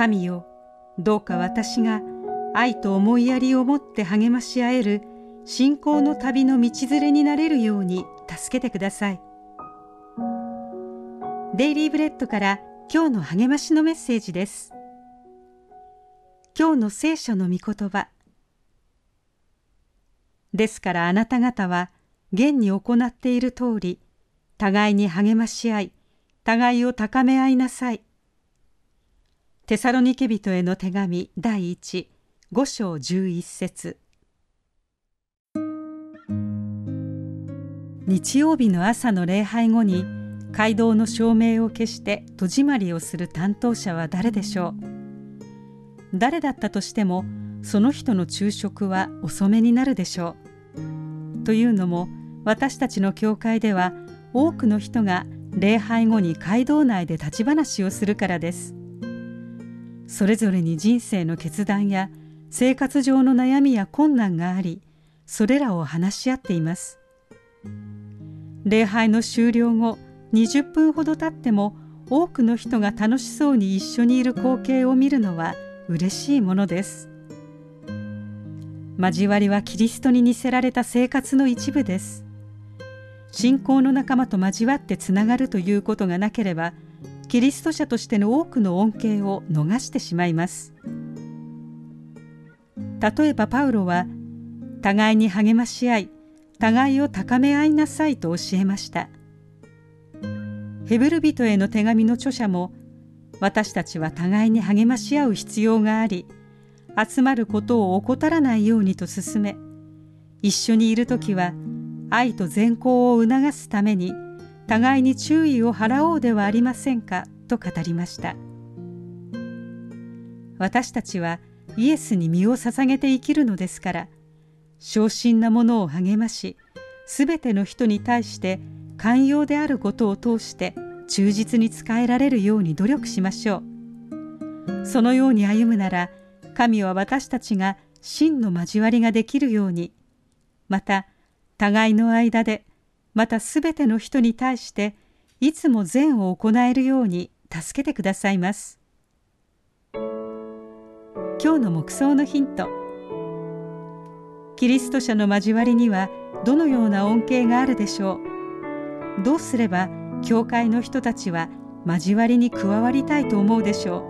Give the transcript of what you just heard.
神よ。どうか私が愛と思いやりを持って励まし合える信仰の旅の道連れになれるように助けてください。デイリーブレッドから今日の励ましのメッセージです。今日の聖書の御言葉。ですからあなた方は現に行っている通り互いに励まし合い互いを高め合いなさい。テサロニケ人への手紙第1、5章11節。日曜日の朝の礼拝後に街道の照明を消して戸締まりをする担当者は誰でしょう？誰だったとしてもその人の昼食は遅めになるでしょう。というのも私たちの教会では多くの人が礼拝後に街道内で立ち話をするからです。それぞれに人生の決断や生活上の悩みや困難がありそれらを話し合っています。礼拝の終了後20分ほど経っても多くの人が楽しそうに一緒にいる光景を見るのは嬉しいものです。交わりはキリストに似せられた生活の一部です。信仰の仲間と交わってつながるということがなければキリスト者としての多くの恩恵を逃してしまいます。例えばパウロは互いに励まし合い互いを高め合いなさいと教えました。ヘブル人への手紙の著者も私たちは互いに励まし合う必要があり集まることを怠らないようにと勧め一緒にいる時は愛と善行を促すために互いに注意を払おうではありませんか？と語りました。私たちはイエスに身を捧げて生きるのですから昇進なものを励ましすべての人に対して寛容であることを通して忠実に仕えられるように努力しましょう。そのように歩むなら神は私たちが真の交わりができるようにまた互いの間でまたすべての人に対していつも善を行えるように助けてくださいます。今日の目想のヒント。キリスト者の交わりにはどのような恩恵があるでしょう。どうすれば教会の人たちは交わりに加わりたいと思うでしょう。